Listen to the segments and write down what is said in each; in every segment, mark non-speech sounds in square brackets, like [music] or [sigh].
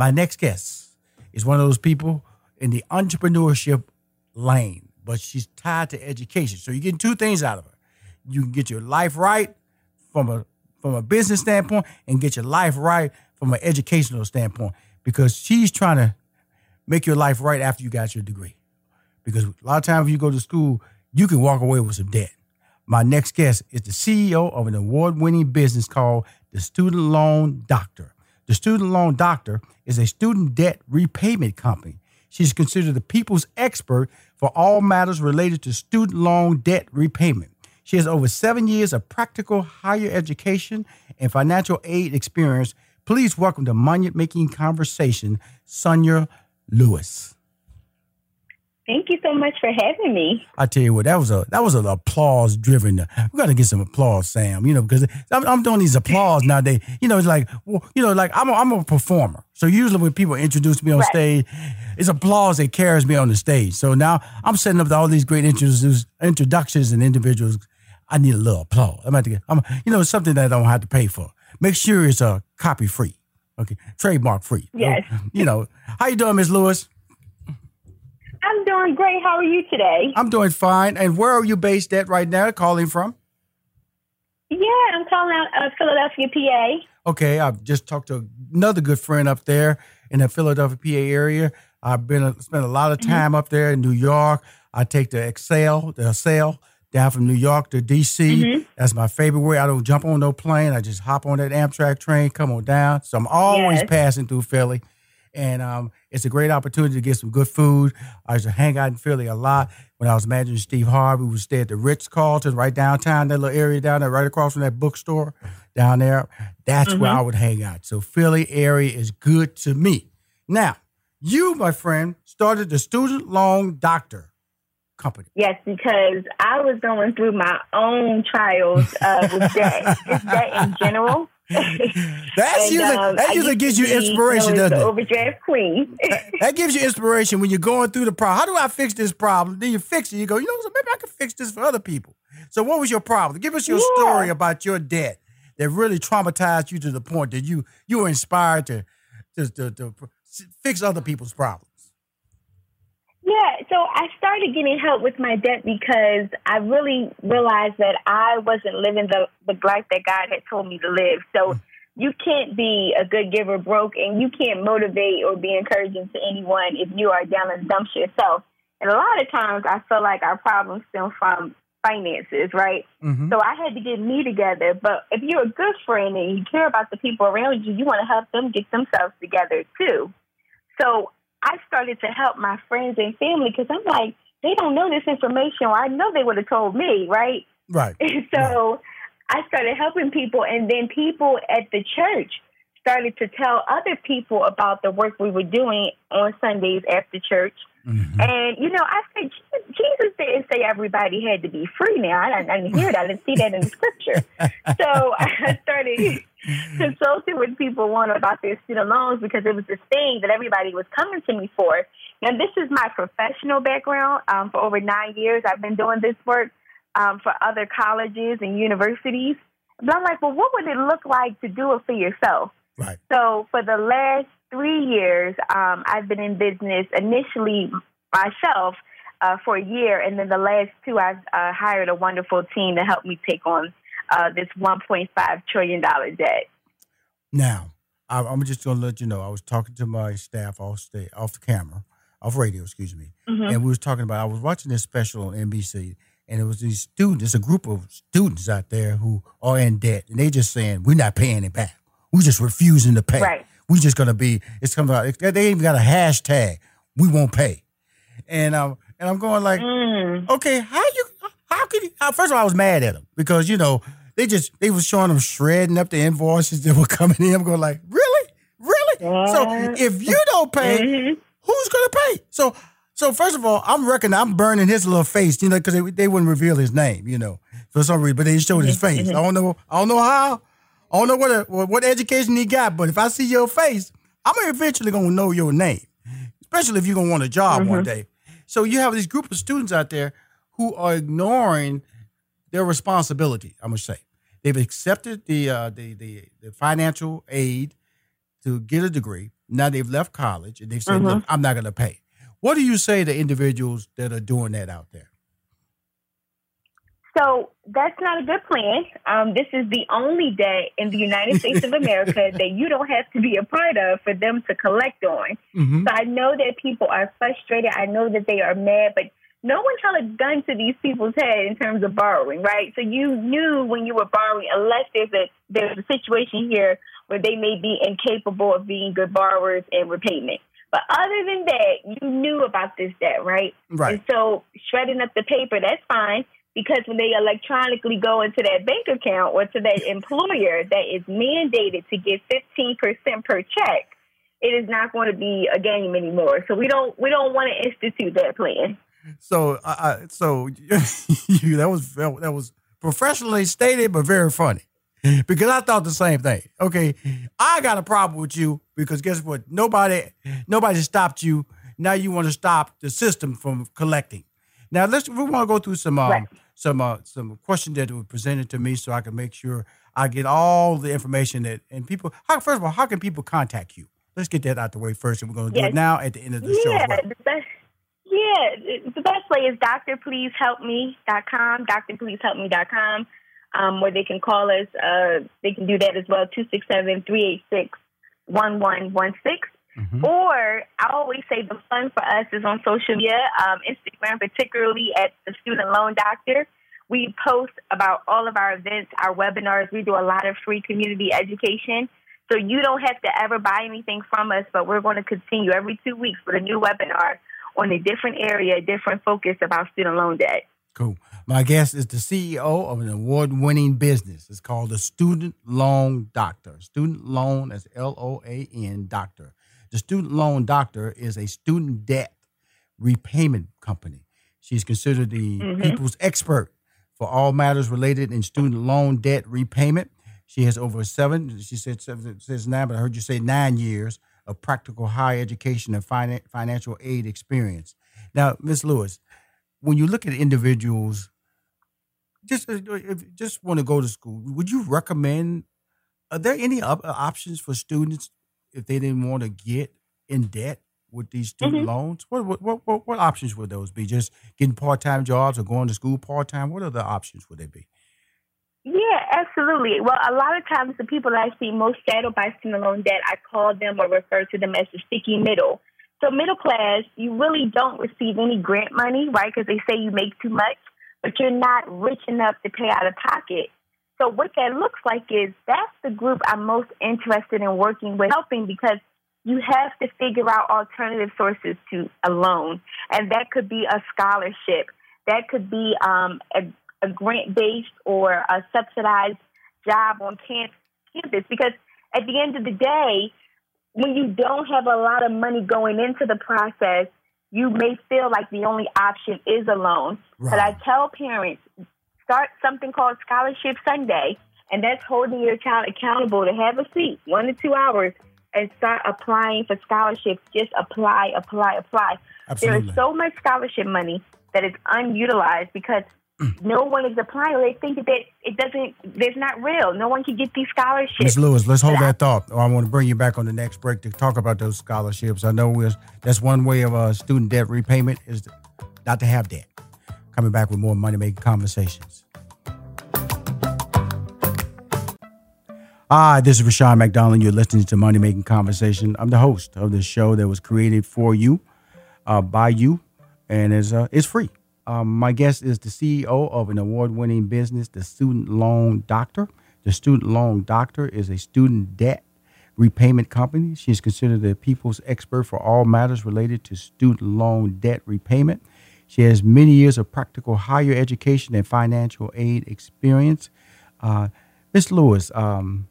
My next guest is one of those people in the entrepreneurship lane, but she's tied to education. So you're getting two things out of her. You can get your life right from a from a business standpoint and get your life right from an educational standpoint because she's trying to make your life right after you got your degree. Because a lot of times when you go to school, you can walk away with some debt. My next guest is the CEO of an award winning business called the Student Loan Doctor. The Student Loan Doctor is a student debt repayment company. She's considered the people's expert for all matters related to student loan debt repayment. She has over seven years of practical higher education and financial aid experience. Please welcome to Money Making Conversation, Sonia Lewis. Thank you so much for having me. I tell you what, that was a that was an applause driven. We got to get some applause, Sam. You know, because I'm, I'm doing these applause nowadays. You know, it's like well, you know, like I'm a, I'm a performer. So usually when people introduce me on right. stage, it's applause that carries me on the stage. So now I'm setting up all these great introductions and individuals. I need a little applause. I'm about to get, I'm, you know, something that I don't have to pay for. Make sure it's a uh, copy free, okay, trademark free. Yes. You know, how you doing, Miss Lewis? I'm doing great. How are you today? I'm doing fine. And where are you based at right now? Calling from? Yeah, I'm calling out of Philadelphia, PA. Okay, I've just talked to another good friend up there in the Philadelphia, PA area. I've been a, spent a lot of mm-hmm. time mm-hmm. up there in New York. I take the Acela, the Acela down from New York to DC. Mm-hmm. That's my favorite way. I don't jump on no plane. I just hop on that Amtrak train, come on down. So I'm always yes. passing through Philly and um, it's a great opportunity to get some good food. I used to hang out in Philly a lot when I was managing Steve Harvey. We would stay at the Ritz Carlton right downtown, that little area down there, right across from that bookstore down there. That's mm-hmm. where I would hang out. So Philly area is good to me. Now, you, my friend, started the Student Loan Doctor Company. Yes, because I was going through my own trials uh, with debt, just debt in general. [laughs] That's usually, um, that usually gives you inspiration, doesn't it? Overdraft queen. that gives you inspiration when you're going through the problem. How do I fix this problem? Then you fix it. You go, you know, so maybe I can fix this for other people. So, what was your problem? Give us your yeah. story about your debt that really traumatized you to the point that you you were inspired to to, to, to fix other people's problems. Yeah, so I started getting help with my debt because I really realized that I wasn't living the, the life that God had told me to live. So you can't be a good giver broke and you can't motivate or be encouraging to anyone if you are down in the dumps yourself. And a lot of times I feel like our problems stem from finances, right? Mm-hmm. So I had to get me together. But if you're a good friend and you care about the people around you, you want to help them get themselves together too. So I started to help my friends and family because I'm like, they don't know this information, or I know they would have told me, right? Right. [laughs] so right. I started helping people, and then people at the church started to tell other people about the work we were doing on Sundays after church. Mm-hmm. And, you know, I said, Jesus didn't say everybody had to be free now. I didn't, I didn't hear that. I didn't see that in the scripture. [laughs] so [laughs] I started consulting with people one about their student loans because it was this thing that everybody was coming to me for. Now, this is my professional background. Um, for over nine years, I've been doing this work um, for other colleges and universities. But I'm like, well, what would it look like to do it for yourself? Right. So for the last three years, um, I've been in business initially myself uh, for a year, and then the last two, I've uh, hired a wonderful team to help me take on uh, this 1.5 trillion dollar debt. Now, I'm just going to let you know. I was talking to my staff off stay, off the camera, off radio, excuse me, mm-hmm. and we was talking about. I was watching this special on NBC, and it was these students. It's a group of students out there who are in debt, and they just saying we're not paying it back. We're just refusing to pay. Right. We're just gonna be. It's coming out. They even got a hashtag. We won't pay. And um and I'm going like, mm. okay, how you? How could you? First of all, I was mad at them because you know they just they was showing them shredding up the invoices that were coming in. I'm going like, really, really? So if you don't pay, mm-hmm. who's gonna pay? So so first of all, I'm reckoning I'm burning his little face, you know, because they, they wouldn't reveal his name, you know, for some reason, but they showed his face. I don't know, I don't know how, I don't know what a, what education he got, but if I see your face, I'm eventually gonna know your name, especially if you're gonna want a job mm-hmm. one day. So you have this group of students out there who are ignoring their responsibility. I must say they've accepted the uh, the, the the financial aid to get a degree, Now they've left college and they've said, "Look, I'm not going to pay." What do you say to individuals that are doing that out there? So that's not a good plan. Um, this is the only debt in the United States of America [laughs] that you don't have to be a part of for them to collect on. Mhm. So I know that people are frustrated. I know that they are mad, but no one held a gun to these people's head in terms of borrowing, right? So you knew when you were borrowing, unless there's a there's a situation here where they may be incapable of being good borrowers and repayment. But other than that, you knew about this debt, right? Right. And so shredding up the paper, that's fine because when they electronically go into that bank account or to that employer that is mandated to get 15% per check, it is not going to be a game anymore. So we don't we don't want to institute that plan. So, uh, so [laughs] you, that was that was professionally stated, but very funny because I thought the same thing. Okay, I got a problem with you because guess what? Nobody, nobody stopped you. Now you want to stop the system from collecting. Now let's we want to go through some um, Right. some uh, some questions that were presented to me so I can make sure I get all the information that and people. How, first of all, how can people contact you? Let's get that out the way first, and we're going to do Yes. it now at the end of the show. Well. The best. Yeah, the best way is drpleasehelpme.com, drpleasehelpme.com, um, where they can call us. Uh, they can do that as well, 267-386-1116. Mhm. Or I always say the fun for us is on social media, um, Instagram, particularly at the Student Loan Doctor. We post about all of our events, our webinars. We do a lot of free community education. So you don't have to ever buy anything from us, but we're going to continue every two weeks with a new webinar on a different area, a different focus about student loan debt. Cool. My guest is the CEO of an award winning business. It's called the Student Loan Doctor. Student Loan is L O A N Doctor. The Student Loan Doctor is a student debt repayment company. She's considered the Mhm. people's expert for all matters related in student loan debt repayment. She has over seven, she said seven, says nine, but I heard you say nine years of practical higher education and finan- financial aid experience. Now, Ms. Lewis, when you look at individuals, just uh, if just want to go to school, would you recommend? Are there any op- uh, options for students if they didn't want to get in debt with these student Mhm. loans? What, what what what what options would those be? Just getting part time jobs or going to school part time? What other options would they be? Yeah, absolutely. Well, a lot of times the people I see most saddled by student loan debt, I call them or refer to them as the sticky middle. So middle class, you really don't receive any grant money, right? Because they say you make too much, but you're not rich enough to pay out of pocket. So what that looks like is that's the group I'm most interested in working with, helping because you have to figure out alternative sources to a loan, and that could be a scholarship, that could be um, a a grant based or a subsidized job on campus because at the end of the day, when you don't have a lot of money going into the process, you may feel like the only option is a loan. But I tell parents, start something called Scholarship Sunday, and that's holding your child accountable to have a seat, one to two hours, and start applying for scholarships. Just apply, apply, apply. There Absolutely. is so much scholarship money that is unutilized because no one is applying. They think that it doesn't. there's not real. No one can get these scholarships. Ms. Lewis, let's hold that thought. I want to bring you back on the next break to talk about those scholarships. I know we're, that's one way of uh, student debt repayment is not to have debt. Coming back with more money making conversations. Hi, this is Rushion McDonald. You're listening to Money Making Conversation. I'm the host of this show that was created for you, uh, by you, and is uh, it's free. Um, my guest is the CEO of an award-winning business, the Student Loan Doctor. The Student Loan Doctor is a student debt repayment company. She is considered the people's expert for all matters related to student loan debt repayment. She has many years of practical higher education and financial aid experience. Uh, Ms. Lewis, um,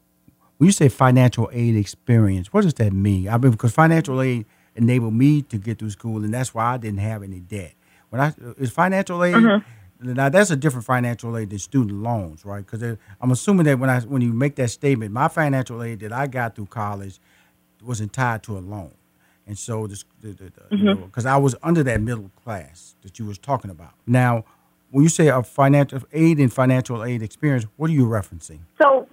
when you say financial aid experience, what does that mean? I mean, because financial aid enabled me to get through school, and that's why I didn't have any debt. When I is financial aid, mm-hmm. now that's a different financial aid than student loans, right? Because I'm assuming that when I when you make that statement, my financial aid that I got through college wasn't tied to a loan, and so this, the, the, the, you mm-hmm. know, because I was under that middle class that you was talking about. Now, when you say a financial aid and financial aid experience, what are you referencing? So,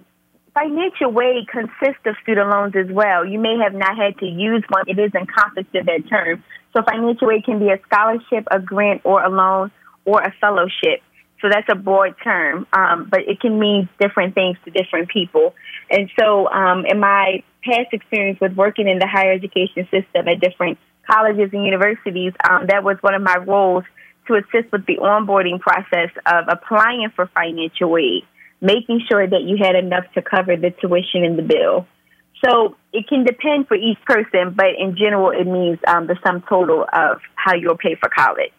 financial aid consists of student loans as well. You may have not had to use one. It is encompassed in that term. So financial aid can be a scholarship, a grant, or a loan, or a fellowship. So that's a broad term, um, but it can mean different things to different people. And so, um, in my past experience with working in the higher education system at different colleges and universities, um, that was one of my roles to assist with the onboarding process of applying for financial aid, making sure that you had enough to cover the tuition in the bill. So it can depend for each person, but in general, it means um, the sum total of how you'll pay for college.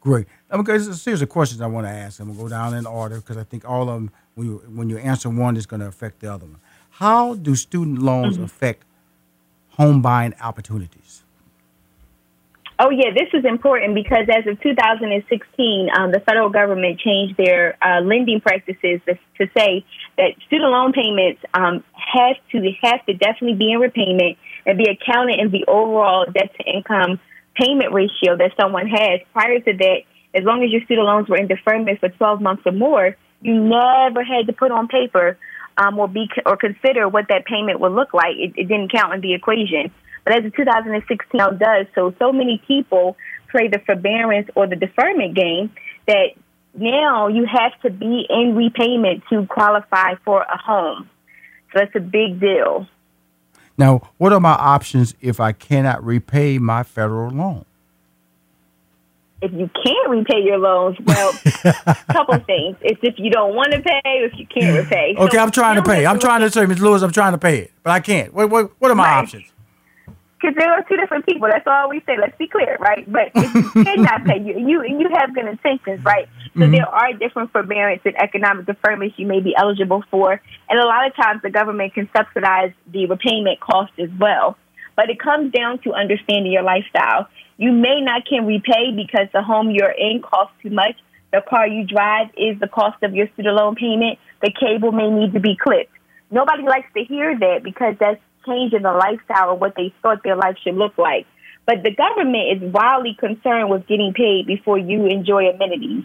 Great. Okay, there's a series of questions I want to ask. I'm gonna go down in order because I think all of them, when you when you answer one, is going to affect the other one. How do student loans mm-hmm. affect home buying opportunities? Oh yeah, this is important because as of 2016, um, the federal government changed their uh, lending practices to, say that student loan payments um, have to have to definitely be in repayment and be accounted in the overall debt to income payment ratio that someone has. Prior to that, as long as your student loans were in deferment for 12 months or more, you never had to put on paper um, or be or consider what that payment would look like. It, it didn't count in the equation. But as the 2016 now does, so so many people play the forbearance or the deferment game that now you have to be in repayment to qualify for a home. So that's a big deal. Now, what are my options if I cannot repay my federal loan? If you can't repay your loans, well, a [laughs] couple things. It's if you don't want to pay, or if you can't repay. Okay, so I'm trying to pay. I'm trying to say, Ms. Lewis, I'm trying to pay it, but I can't. What, what, what are my right. options? Because there are two different people. That's all we say. Let's be clear, right? But if you [laughs] cannot pay, you you you have good intentions, right? So mm-hmm. there are different forbearance and economic deferments you may be eligible for, and a lot of times the government can subsidize the repayment cost as well. But it comes down to understanding your lifestyle. You may not can repay because the home you're in costs too much. The car you drive is the cost of your student loan payment. The cable may need to be clipped. Nobody likes to hear that because that's changing the lifestyle of what they thought their life should look like. But the government is wildly concerned with getting paid before you enjoy amenities.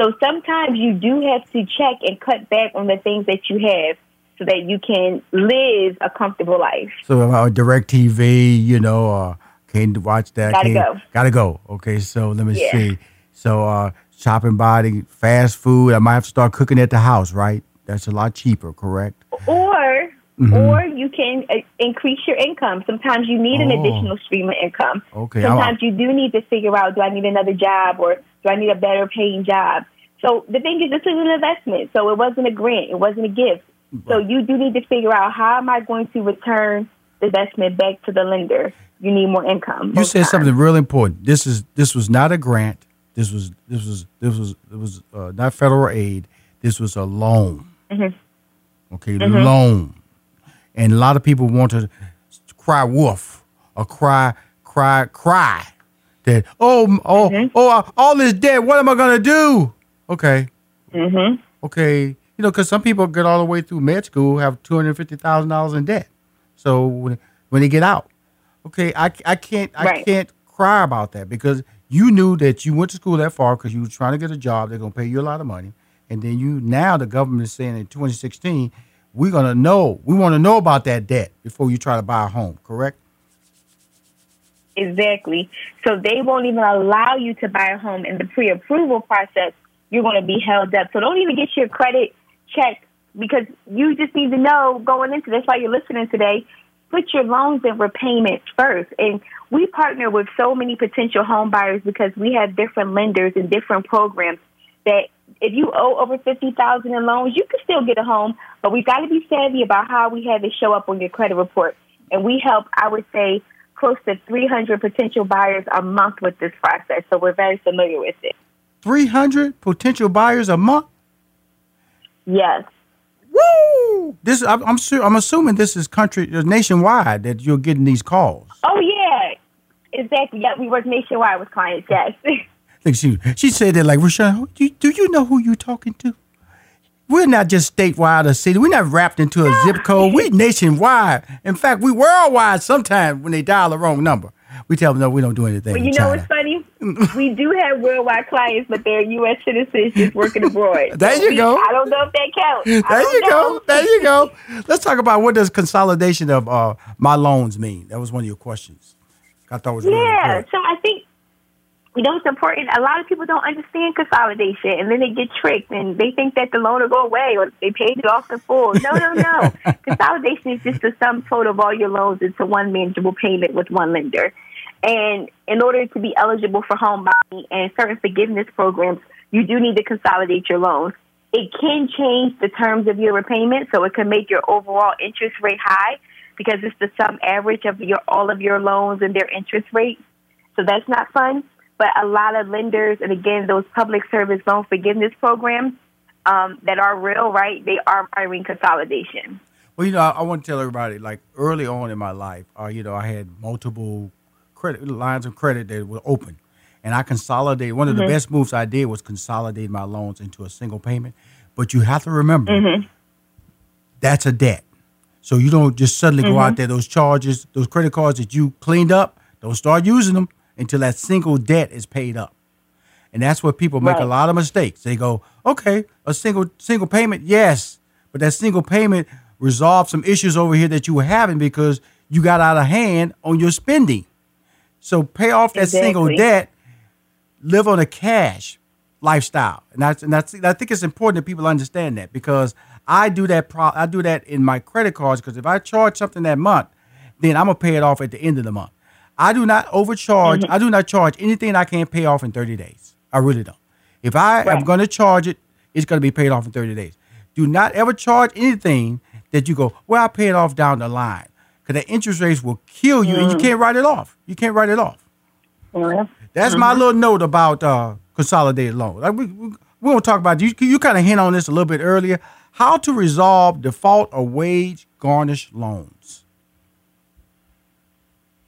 So sometimes you do have to check and cut back on the things that you have so that you can live a comfortable life. So uh, TV, you know, uh, can't watch that. Gotta go. Gotta go. Okay, so let me yeah. see. So uh, shopping, buying, fast food. I might have to start cooking at the house, right? That's a lot cheaper, correct? Or Mm-hmm. Or you can uh, increase your income. Sometimes you need an oh. additional stream of income. Okay. Sometimes you do need to figure out do I need another job or do I need a better paying job? So the thing is, this is an investment. So it wasn't a grant, it wasn't a gift. Right. So you do need to figure out how am I going to return the investment back to the lender? You need more income. You said times. something really important. This is this was not a grant. This was this was this was it was uh, not federal aid. This was a loan. Mm-hmm. Okay, mm-hmm. loan and a lot of people want to cry wolf or cry, cry, cry that oh oh mm-hmm. oh all this debt. What am I gonna do? Okay. Mm-hmm. Okay. You know, because some people get all the way through med school have two hundred fifty thousand dollars in debt. So when when they get out, okay, I, I can't I right. can't cry about that because you knew that you went to school that far because you were trying to get a job. They're gonna pay you a lot of money, and then you now the government is saying in 2016 we're going to know. We want to know about that debt before you try to buy a home, correct? Exactly. So they won't even allow you to buy a home in the pre approval process. You're going to be held up. So don't even get your credit checked because you just need to know going into this while you're listening today. Put your loans and repayments first. And we partner with so many potential home buyers because we have different lenders and different programs that if you owe over fifty thousand in loans, you can still get a home, but we've got to be savvy about how we have it show up on your credit report. And we help, I would say, close to three hundred potential buyers a month with this process, so we're very familiar with it. Three hundred potential buyers a month. Yes. Woo! This I'm I'm, I'm assuming this is country uh, nationwide that you're getting these calls. Oh yeah, exactly. Yeah, we work nationwide with clients. Yes. [laughs] Like she she said that like Rushion, do, do you know who you're talking to? We're not just statewide or city. We're not wrapped into a zip code. We're nationwide. In fact, we worldwide sometimes when they dial the wrong number. We tell them no, we don't do anything. Well, you know what's funny? [laughs] we do have worldwide clients, but they're U.S. citizens just working abroad. [laughs] there you we, go. I don't know if that counts. There you know. go. There you go. [laughs] Let's talk about what does consolidation of uh, my loans mean. That was one of your questions. I thought was yeah. Important. so I think you know it's important. A lot of people don't understand consolidation, and then they get tricked, and they think that the loan will go away or they paid it off in full. No, no, no. [laughs] consolidation is just the sum total of all your loans into one manageable payment with one lender. And in order to be eligible for home buying and certain forgiveness programs, you do need to consolidate your loans. It can change the terms of your repayment, so it can make your overall interest rate high because it's the sum average of your all of your loans and their interest rates. So that's not fun. But a lot of lenders, and again, those public service loan forgiveness programs um, that are real, right? They are requiring consolidation. Well, you know, I, I, want to tell everybody, like early on in my life, uh, you know, I had multiple credit lines of credit that were open, and I consolidated. One of mm-hmm. the best moves I did was consolidate my loans into a single payment. But you have to remember, mm-hmm. that's a debt. So you don't just suddenly mm-hmm. go out mm-hmm. there. Those charges, those credit cards that you cleaned up, don't start using them until that single debt is paid up. And that's where people make right. a lot of mistakes. They go, okay, a single single payment, yes, but that single payment resolved some issues over here that you were having because you got out of hand on your spending. So pay off that exactly. single debt, live on a cash lifestyle, and that's and that's. I think it's important that people understand that because I do that. Pro, I do that in my credit cards because if I charge something that month, then I'm gonna pay it off at the end of the month. I do not overcharge. Mm-hmm. I do not charge anything I can't pay off in 30 days. I really don't. If I right. am going to charge it, it's going to be paid off in 30 days. Do not ever charge anything that you go, well, I'll pay it off down the line. Because the interest rates will kill you mm-hmm. and you mm-hmm. can't write it off. You can't write it off. Mm-hmm. That's my little note about uh, consolidated loans. Like we, we, we won't talk about you. You kind of hint on this a little bit earlier. How to resolve default or wage garnish loans.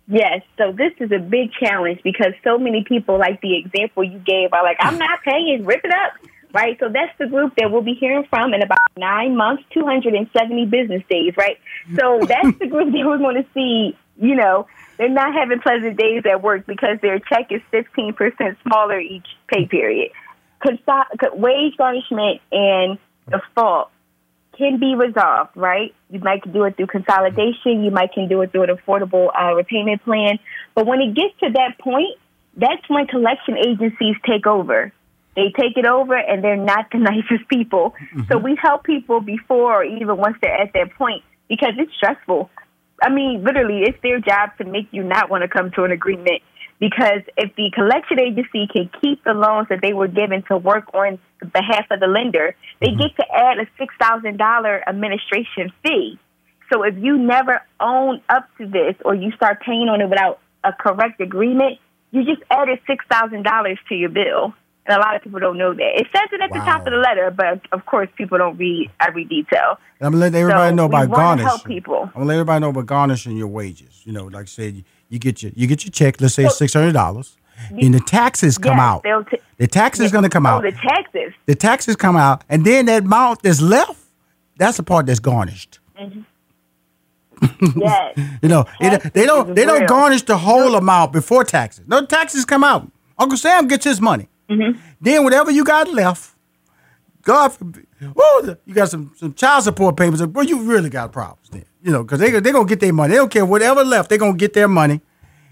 Yes, so this is a big challenge because so many people, like the example you gave, are like, I'm not paying, rip it up, right? So that's the group that we'll be hearing from in about nine months, 270 business days, right? So [laughs] that's the group that we're going to see, you know, they're not having pleasant days at work because their check is 15% smaller each pay period. Wage garnishment and default can be resolved, right? You might do it through consolidation. You might can do it through an affordable uh, repayment plan. But when it gets to that point, that's when collection agencies take over. They take it over, and they're not the [laughs] nicest people. Mm-hmm. So we help people before or even once they're at that point because it's stressful. I mean, literally, it's their job to make you not want to come to an agreement because if the collection agency can keep the loans that they were given to work on behalf of the lender, they mm-hmm. get to add a six thousand dollar administration fee. So if you never own up to this or you start paying on it without a correct agreement, you just added six thousand dollars to your bill. And a lot of people don't know that. It says it at wow. the top of the letter, but of course people don't read every detail. And I'm gonna let everybody so know about garnish. Help people. I'm gonna let everybody know about garnishing your wages. You know, like I said, you get your you get your check. Let's say so, six hundred dollars. And the taxes come out. T- the taxes yeah, going to come oh, out. The taxes. The taxes come out, and then that amount that's left, that's the part that's garnished. Mm-hmm. yes. [laughs] you know, it, they don't they don't garnish the whole no. amount before taxes. No taxes come out. Uncle Sam gets his money. Mm-hmm. Then whatever you got left, God forbid, well, you got some, some child support payments. Well, you really got problems then. You know, because they they gonna get their money. They don't care whatever left. they're gonna get their money,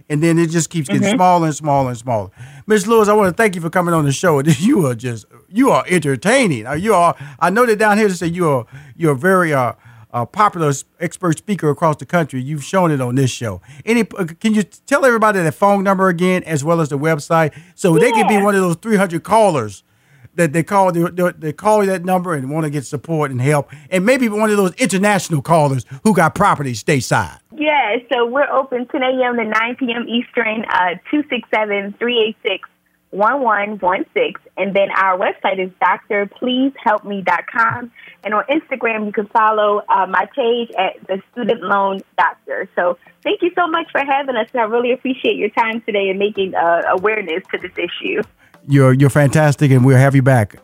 and then it just keeps getting mm-hmm. smaller and smaller and smaller. Miss Lewis, I want to thank you for coming on the show. [laughs] You are just you are entertaining. You are. I know that down here to say you are you're a very uh, uh, popular expert speaker across the country. You've shown it on this show. Any? Uh, can you tell everybody the phone number again, as well as the website, so yeah. they can be one of those 300 callers that they call they, call that number and want to get support and help, and maybe one of those international callers who got property stateside. Yeah, so we're open 10 a.m. to 9 p.m. Eastern, uh, 267 386 1116. And then our website is drpleasehelpme.com. And on Instagram, you can follow uh, my page at the Student Loan Doctor. So thank you so much for having us. And I really appreciate your time today and making uh, awareness to this issue. You're you're fantastic, and we'll have you back.